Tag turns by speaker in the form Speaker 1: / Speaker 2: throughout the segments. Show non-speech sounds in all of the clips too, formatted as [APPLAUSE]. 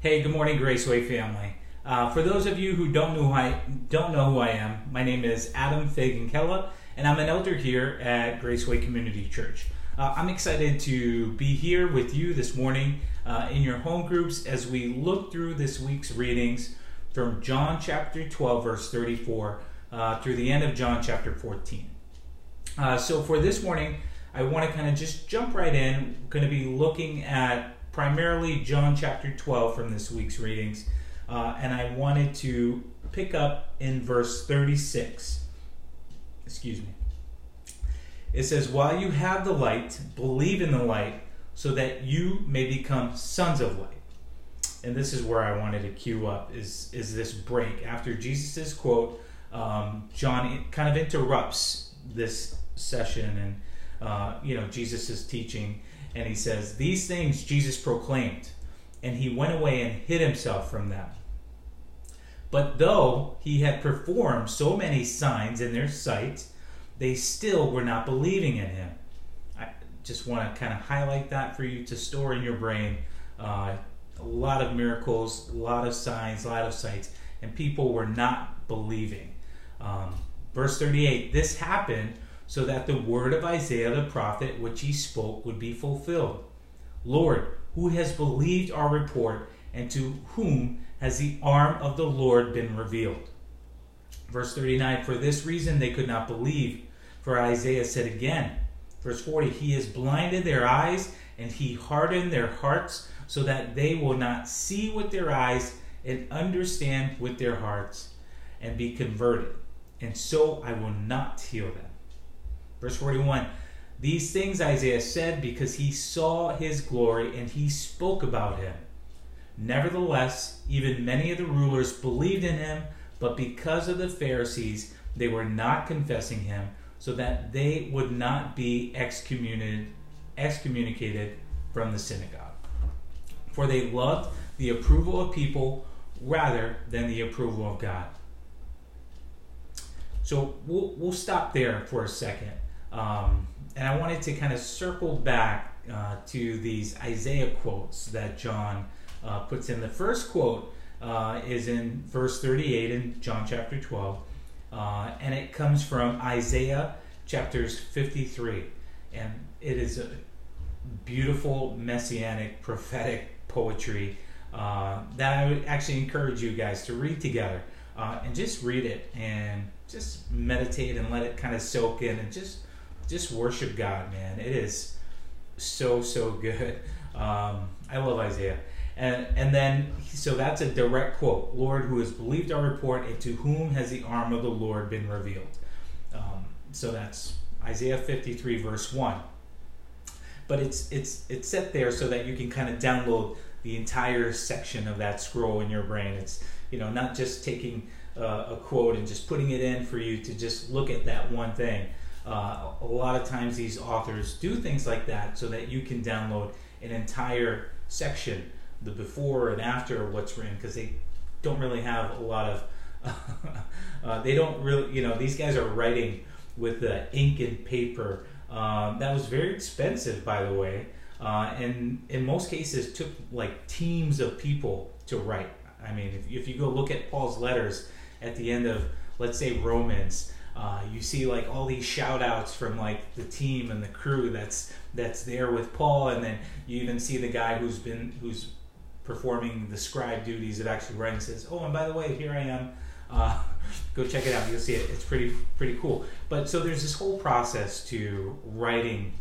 Speaker 1: Hey, good morning, Graceway family. Uh, for those of you who don't know who I don't know who I am, my name is Adam Fagan and I'm an elder here at Graceway Community Church. Uh, I'm excited to be here with you this morning uh, in your home groups as we look through this week's readings from John chapter 12, verse 34, uh, through the end of John chapter 14. Uh, so for this morning, I want to kind of just jump right in. We're going to be looking at primarily John chapter 12 from this week's readings. Uh, and I wanted to pick up in verse 36. Excuse me. It says, While you have the light, believe in the light, so that you may become sons of light. And this is where I wanted to cue up is, is this break. After Jesus' quote, um, John kind of interrupts this session and uh, you know Jesus teaching and he says, These things Jesus proclaimed, and he went away and hid himself from them. But though he had performed so many signs in their sight, they still were not believing in him. I just want to kind of highlight that for you to store in your brain. Uh, a lot of miracles, a lot of signs, a lot of sights, and people were not believing. Um, verse 38 This happened so that the word of Isaiah the prophet which he spoke would be fulfilled. Lord, who has believed our report, and to whom has the arm of the Lord been revealed? Verse 39 For this reason they could not believe, for Isaiah said again. Verse 40 He has blinded their eyes, and he hardened their hearts, so that they will not see with their eyes and understand with their hearts and be converted. And so I will not heal them. Verse 41 These things Isaiah said because he saw his glory and he spoke about him. Nevertheless, even many of the rulers believed in him, but because of the Pharisees, they were not confessing him, so that they would not be excommunicated, excommunicated from the synagogue. For they loved the approval of people rather than the approval of God. So we'll, we'll stop there for a second. Um, and I wanted to kind of circle back uh, to these Isaiah quotes that John uh, puts in. The first quote uh, is in verse 38 in John chapter 12, uh, and it comes from Isaiah chapters 53. And it is a beautiful, messianic, prophetic poetry uh, that I would actually encourage you guys to read together uh, and just read it and just meditate and let it kind of soak in and just just worship God, man. It is so so good. [LAUGHS] Um, I love Isaiah. And, and then, so that's a direct quote Lord, who has believed our report, and to whom has the arm of the Lord been revealed? Um, so that's Isaiah 53, verse 1. But it's, it's, it's set there so that you can kind of download the entire section of that scroll in your brain. It's, you know, not just taking uh, a quote and just putting it in for you to just look at that one thing. Uh, a lot of times these authors do things like that so that you can download an entire section, the before and after what's written, because they don't really have a lot of. [LAUGHS] uh, they don't really, you know, these guys are writing with the ink and paper. Um, that was very expensive, by the way, uh, and in most cases took like teams of people to write. I mean, if, if you go look at Paul's letters at the end of, let's say, Romans, uh, you see like all these shout outs from like the team and the crew that's that's there with Paul, and then you even see the guy who's been who's performing the scribe duties of actually writing says, "Oh, and by the way, here I am." Uh, [LAUGHS] go check it out. You'll see it. It's pretty pretty cool. But so there's this whole process to writing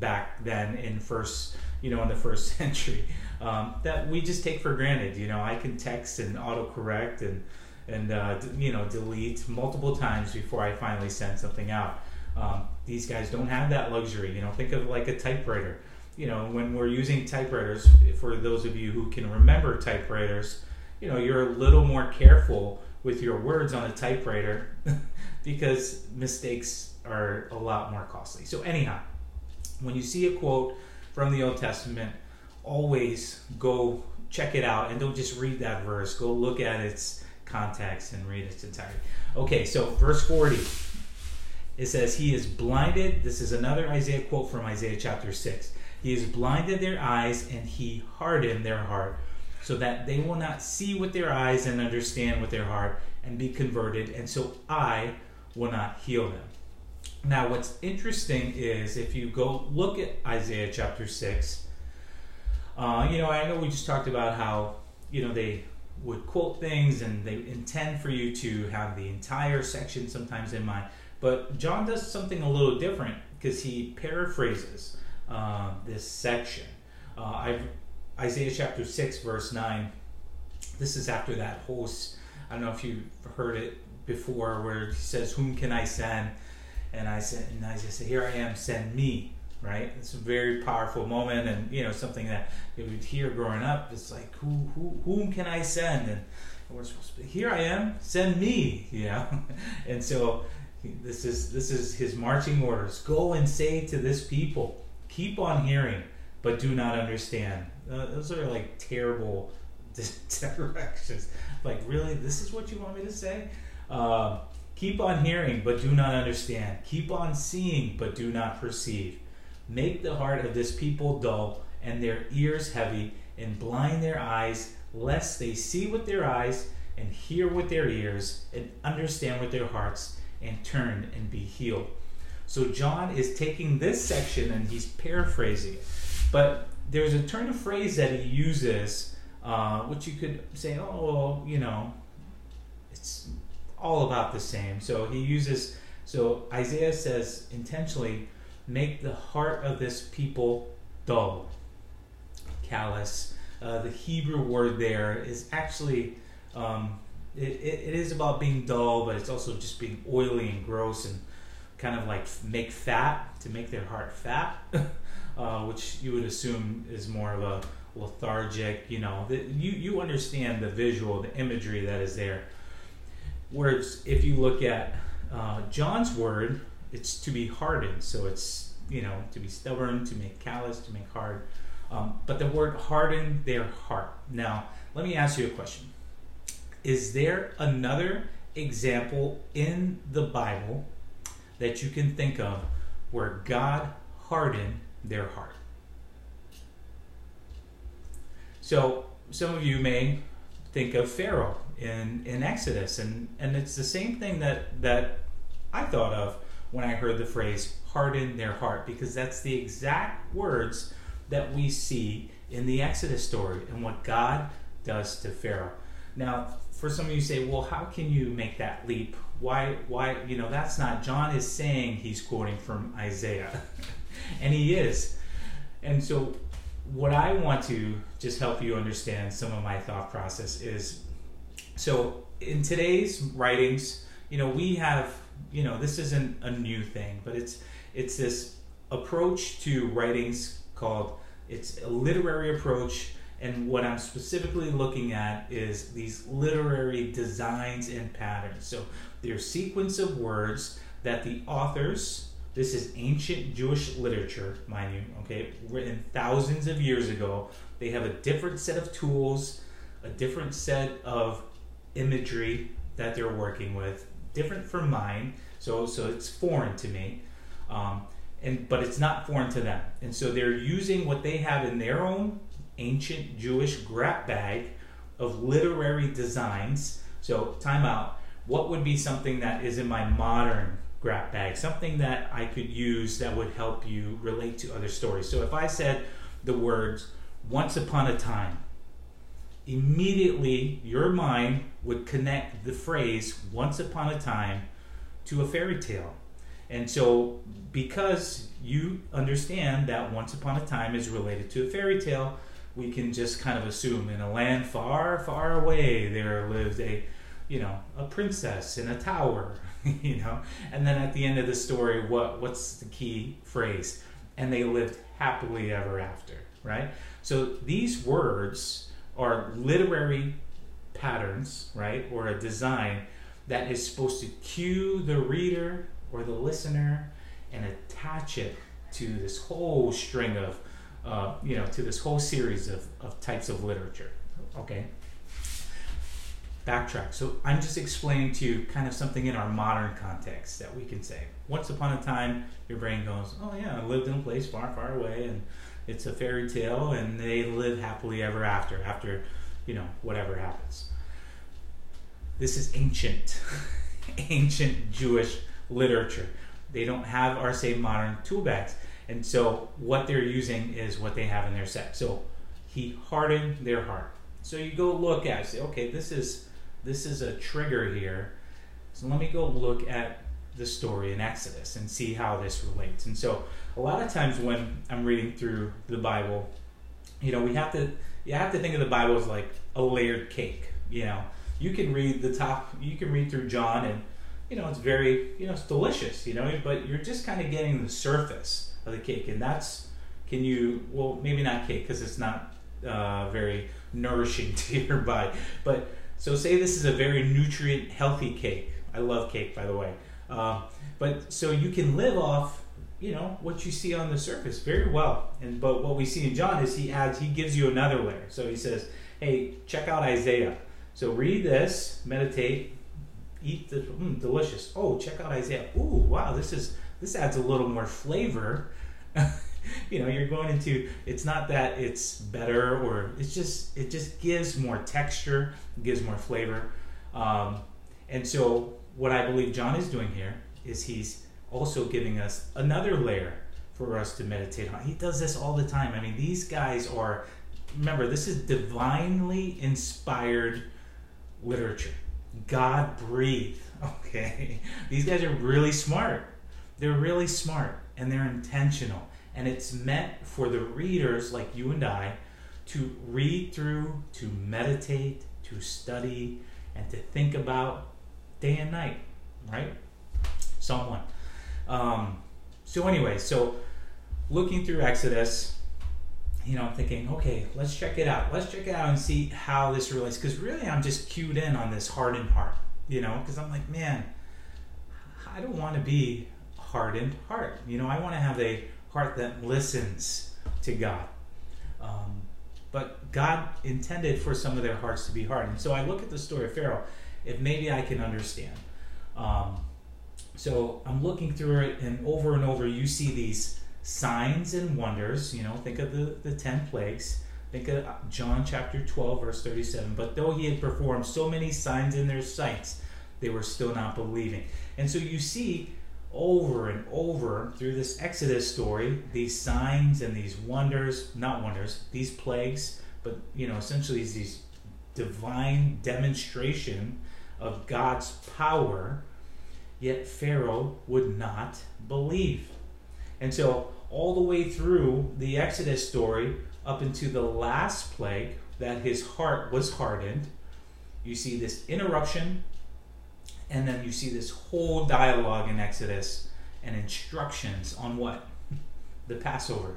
Speaker 1: back then in first you know in the first [LAUGHS] century um, that we just take for granted. You know, I can text and autocorrect and and uh, you know delete multiple times before I finally send something out. Um, these guys don't have that luxury. You know, think of like a typewriter. You know, when we're using typewriters, for those of you who can remember typewriters, you know, you're a little more careful with your words on a typewriter [LAUGHS] because mistakes are a lot more costly. So, anyhow, when you see a quote from the Old Testament, always go check it out and don't just read that verse. Go look at its context and read its entirety. Okay, so verse 40. It says, He is blinded. This is another Isaiah quote from Isaiah chapter 6. He has blinded their eyes and he hardened their heart so that they will not see with their eyes and understand with their heart and be converted, and so I will not heal them. Now, what's interesting is if you go look at Isaiah chapter 6, uh, you know, I know we just talked about how, you know, they would quote things and they intend for you to have the entire section sometimes in mind. But John does something a little different because he paraphrases uh, this section. Uh, Isaiah chapter 6, verse 9. This is after that whole, I don't know if you've heard it before, where he says, Whom can I send? And I said, and Isaiah said, Here I am, send me. Right? It's a very powerful moment, and you know something that you would hear growing up. It's like, who, who, whom can I send? And we're supposed to be, here I am, send me. [LAUGHS] You know, and so this is this is his marching orders. Go and say to this people, keep on hearing, but do not understand. Uh, those are like terrible [LAUGHS] directions. Like, really, this is what you want me to say? Uh, keep on hearing, but do not understand. Keep on seeing, but do not perceive. Make the heart of this people dull and their ears heavy, and blind their eyes, lest they see with their eyes and hear with their ears and understand with their hearts and turn and be healed. So John is taking this section and he's paraphrasing it. But there's a turn of phrase that he uses, uh, which you could say, oh, well, you know, it's all about the same. So he uses, so Isaiah says intentionally, make the heart of this people dull, callous. Uh, the Hebrew word there is actually um, it, it, it is about being dull, but it's also just being oily and gross and kind of like make fat to make their heart fat, [LAUGHS] uh, which you would assume is more of a lethargic. You know, the, you you understand the visual, the imagery that is there. Whereas if you look at uh, John's word, it's to be hardened. So it's you know to be stubborn, to make callous, to make hard. Um, but the word harden their heart. Now, let me ask you a question is there another example in the Bible that you can think of where God hardened their heart? So, some of you may think of Pharaoh in, in Exodus, and, and it's the same thing that, that I thought of when I heard the phrase harden their heart, because that's the exact words that we see in the Exodus story and what God does to Pharaoh. Now, for some of you say, well, how can you make that leap? Why, why, you know, that's not, John is saying he's quoting from Isaiah. [LAUGHS] and he is. And so, what I want to just help you understand some of my thought process is so in today's writings, you know, we have, you know, this isn't a new thing, but it's, it's this approach to writings called, it's a literary approach and what I'm specifically looking at is these literary designs and patterns. So they're sequence of words that the authors, this is ancient Jewish literature, mind you, okay, written thousands of years ago. They have a different set of tools, a different set of imagery that they're working with, different from mine. So, so it's foreign to me. Um, and but it's not foreign to them. And so they're using what they have in their own ancient Jewish grab bag of literary designs. So, time out. What would be something that is in my modern grab bag? Something that I could use that would help you relate to other stories. So, if I said the words once upon a time, immediately your mind would connect the phrase once upon a time to a fairy tale. And so, because you understand that once upon a time is related to a fairy tale, we can just kind of assume in a land far, far away there lived a, you know, a princess in a tower, [LAUGHS] you know, and then at the end of the story, what what's the key phrase? And they lived happily ever after, right? So these words are literary patterns, right, or a design that is supposed to cue the reader or the listener and attach it to this whole string of uh, you know, to this whole series of, of types of literature. Okay. Backtrack. So I'm just explaining to you kind of something in our modern context that we can say. Once upon a time, your brain goes, "Oh yeah, I lived in a place far, far away, and it's a fairy tale, and they live happily ever after." After, you know, whatever happens. This is ancient, [LAUGHS] ancient Jewish literature. They don't have our same modern tool bags. And so what they're using is what they have in their set. So he hardened their heart. So you go look at say, okay, this is this is a trigger here. So let me go look at the story in Exodus and see how this relates. And so a lot of times when I'm reading through the Bible, you know, we have to you have to think of the Bible as like a layered cake. You know, you can read the top, you can read through John, and you know it's very, you know, it's delicious. You know, but you're just kind of getting the surface of the cake, and that's can you well maybe not cake because it's not uh, very nourishing [LAUGHS] to your body, but so say this is a very nutrient healthy cake. I love cake, by the way. Uh, but so you can live off you know what you see on the surface very well. And but what we see in john is he adds he gives you another layer. So he says hey check out isaiah. So read this meditate eat the mm, delicious. Oh check out isaiah. Ooh wow this is this adds a little more flavor. [LAUGHS] You know you're going into it's not that it's better or it's just it just gives more texture gives more flavor. Um, and so what i believe john is doing here is he's also giving us another layer for us to meditate on. He does this all the time. I mean, these guys are, remember, this is divinely inspired literature. God breathed. [LAUGHS] Okay. These guys are really smart. They're really smart and they're intentional. And it's meant for the readers like you and I to read through, to meditate, to study, and to think about day and night, right? Someone. Um, so anyway, so looking through Exodus, you know, I'm thinking, okay, let's check it out. Let's check it out and see how this relates. Because really, I'm just cued in on this hardened heart, you know, because I'm like, man, I don't want to be hardened heart. You know, I want to have a heart that listens to God. Um, but God intended for some of their hearts to be hardened. So I look at the story of Pharaoh, if maybe I can understand. Um, so I'm looking through it, and over and over, you see these signs and wonders. You know, think of the, the 10 plagues. Think of John chapter 12, verse 37. But though he had performed so many signs in their sights, they were still not believing. And so you see over and over through this Exodus story these signs and these wonders, not wonders, these plagues, but you know, essentially these divine demonstration of God's power Yet Pharaoh would not believe. And so, all the way through the Exodus story, up into the last plague, that his heart was hardened, you see this interruption, and then you see this whole dialogue in Exodus and instructions on what? [LAUGHS] The Passover,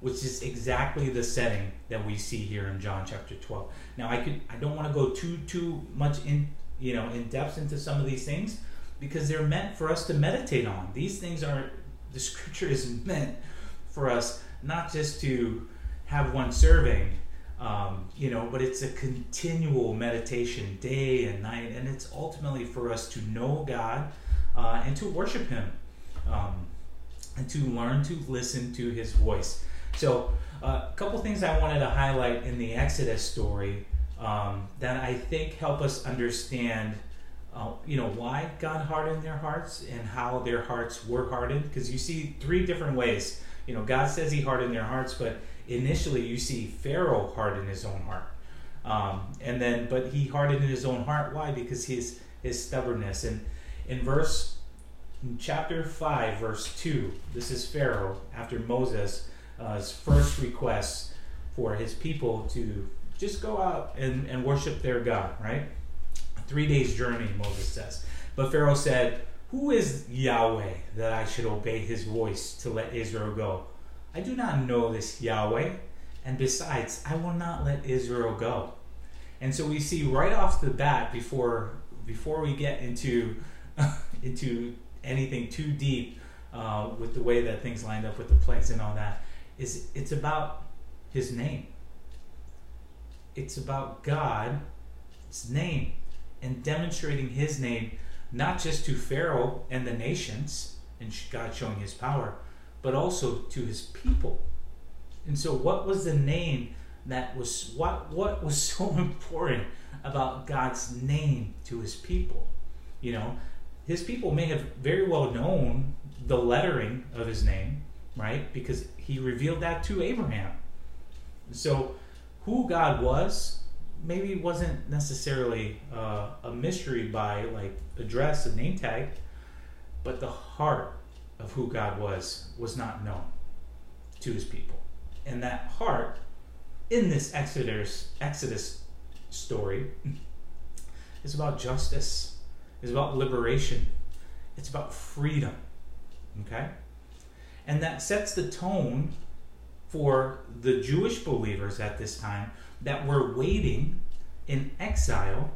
Speaker 1: which is exactly the setting that we see here in John chapter 12. Now I could I don't want to go too too much in you know in depth into some of these things, because they're meant for us to meditate on. These things are, the scripture is [LAUGHS] meant for us not just to have one serving, um, you know, but it's a continual meditation day and night, and it's ultimately for us to know God uh, and to worship Him um, and to learn to listen to His voice. So, uh, a couple things I wanted to highlight in the Exodus story um, that I think help us understand uh, you know why God hardened their hearts and how their hearts were hardened because you see three different ways. You know, God says He hardened their hearts, but initially you see Pharaoh harden his own heart, um, and then but he hardened in his own heart. Why? Because his his stubbornness. And in verse in chapter five, verse two, this is Pharaoh after Moses' uh, first request for his people to just go out and, and worship their God, right? Three days' journey, Moses says. But Pharaoh said, Who is Yahweh that I should obey his voice to let Israel go? I do not know this Yahweh, and besides, I will not let Israel go. And so we see right off the bat, before before we get into [LAUGHS] into anything too deep uh, with the way that things lined up with the plagues and all that, is it's about His name. It's about God's name and demonstrating his name not just to Pharaoh and the nations and God showing his power, but also to his people. And so, what was the name that was what what was [LAUGHS] so important about God's name to his people. You know, his people may have very well known the lettering of his name, right? Because he revealed that to Abraham. So, who God was maybe wasn't necessarily uh, a mystery by like address and name tag, but the heart of who God was was not known to his people. And that heart in this Exodus Exodus story [LAUGHS] is about justice, is about liberation, it's about freedom. Okay? And that sets the tone for the Jewish believers at this time that were waiting in exile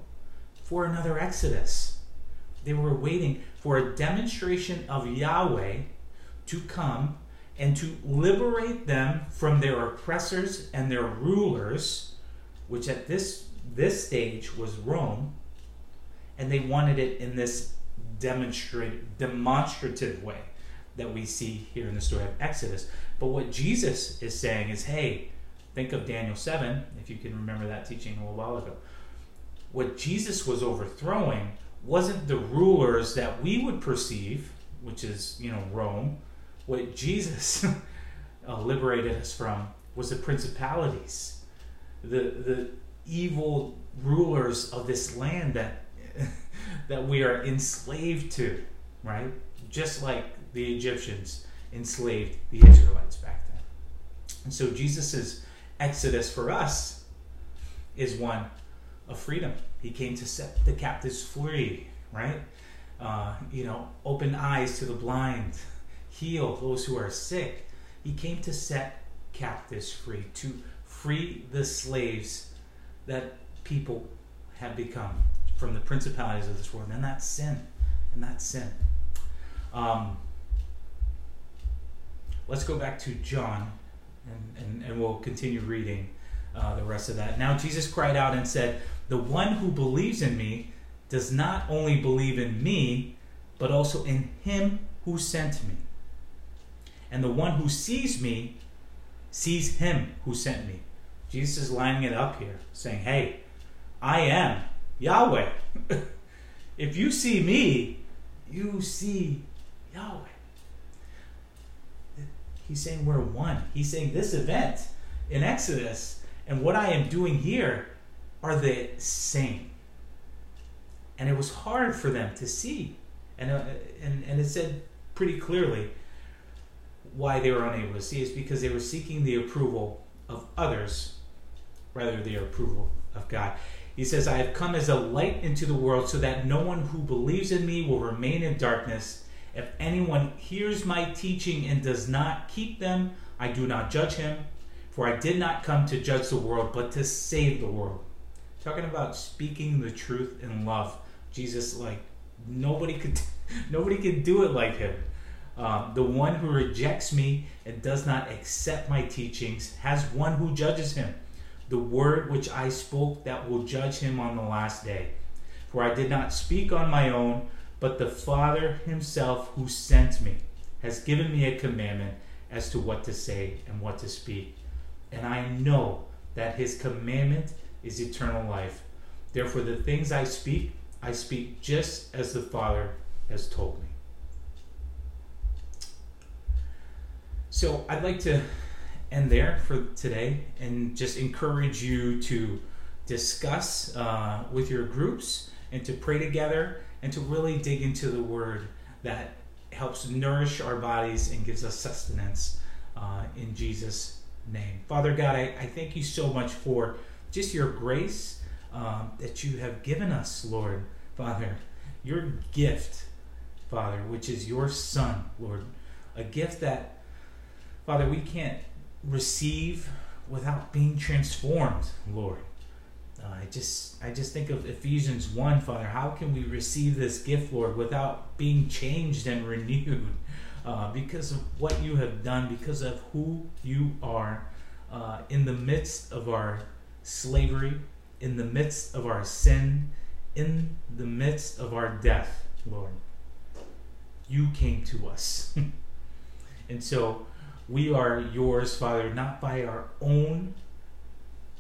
Speaker 1: for another Exodus. They were waiting for a demonstration of Yahweh to come and to liberate them from their oppressors and their rulers, which at this this stage was Rome, and they wanted it in this demonstrate demonstrative way that we see here in the story of Exodus. But what Jesus is saying is, hey, think of Daniel 7, if you can remember that teaching a little while ago. What Jesus was overthrowing wasn't the rulers that we would perceive, which is, you know, Rome. What Jesus [LAUGHS] uh, liberated us from was the principalities, the, the evil rulers of this land that, [LAUGHS] that we are enslaved to, right? Just like the Egyptians enslaved the Israelites back then. And so Jesus' exodus for us is one of freedom. He came to set the captives free, right? Uh, you know, open eyes to the blind, heal those who are sick. He came to set captives free, to free the slaves that people have become from the principalities of this world. And that's sin. And that's sin. Um, let's go back to John and, and, and we'll continue reading uh, the rest of that. Now Jesus cried out and said, The one who believes in me does not only believe in me, but also in him who sent me. And the one who sees me sees him who sent me. Jesus is lining it up here, saying, Hey, I am Yahweh. [LAUGHS] if you see me, you see Yahweh. He's saying we're one. He's saying this event in Exodus and what I am doing here are the same. And it was hard for them to see. And, uh, and, and it said pretty clearly why they were unable to see is because they were seeking the approval of others rather than the approval of God. He says, I have come as a light into the world so that no one who believes in me will remain in darkness. If anyone hears my teaching and does not keep them, I do not judge him, for I did not come to judge the world, but to save the world. Talking about speaking the truth in love. Jesus, like, nobody could, [LAUGHS] nobody could do it like him. Uh, the one who rejects me and does not accept my teachings has one who judges him. The word which I spoke that will judge him on the last day. For I did not speak on my own but the Father himself who sent me has given me a commandment as to what to say and what to speak. And I know that his commandment is eternal life. Therefore, the things I speak, I speak just as the Father has told me. So, I'd like to end there for today and just encourage you to discuss uh, with your groups and to pray together and to really dig into the word that helps nourish our bodies and gives us sustenance uh, in Jesus' name. Father God, I, I, thank you so much for just your grace um, that you have given us, Lord, Father, your gift, Father, which is your Son, Lord, a gift that, Father, we can't receive without being transformed, Lord. Uh, I just I just think of Ephesians 1, Father. How can we receive this gift, Lord, without being changed and renewed? Uh, because of what you have done, because of who you are, uh, in the midst of our slavery, in the midst of our sin, in the midst of our death, Lord. You came to us. [LAUGHS] and so we are yours, Father, not by our own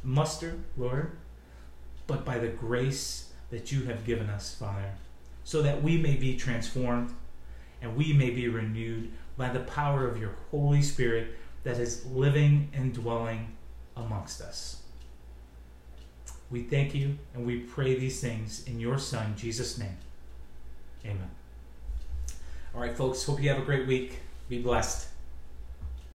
Speaker 1: muster, Lord, but by the grace that you have given us, Father, so that we may be transformed and we may be renewed by the power of your Holy Spirit that is living and dwelling amongst us. We thank you and we pray these things in your Son, Jesus' name. Amen. All right, folks, hope you have a great week. Be blessed.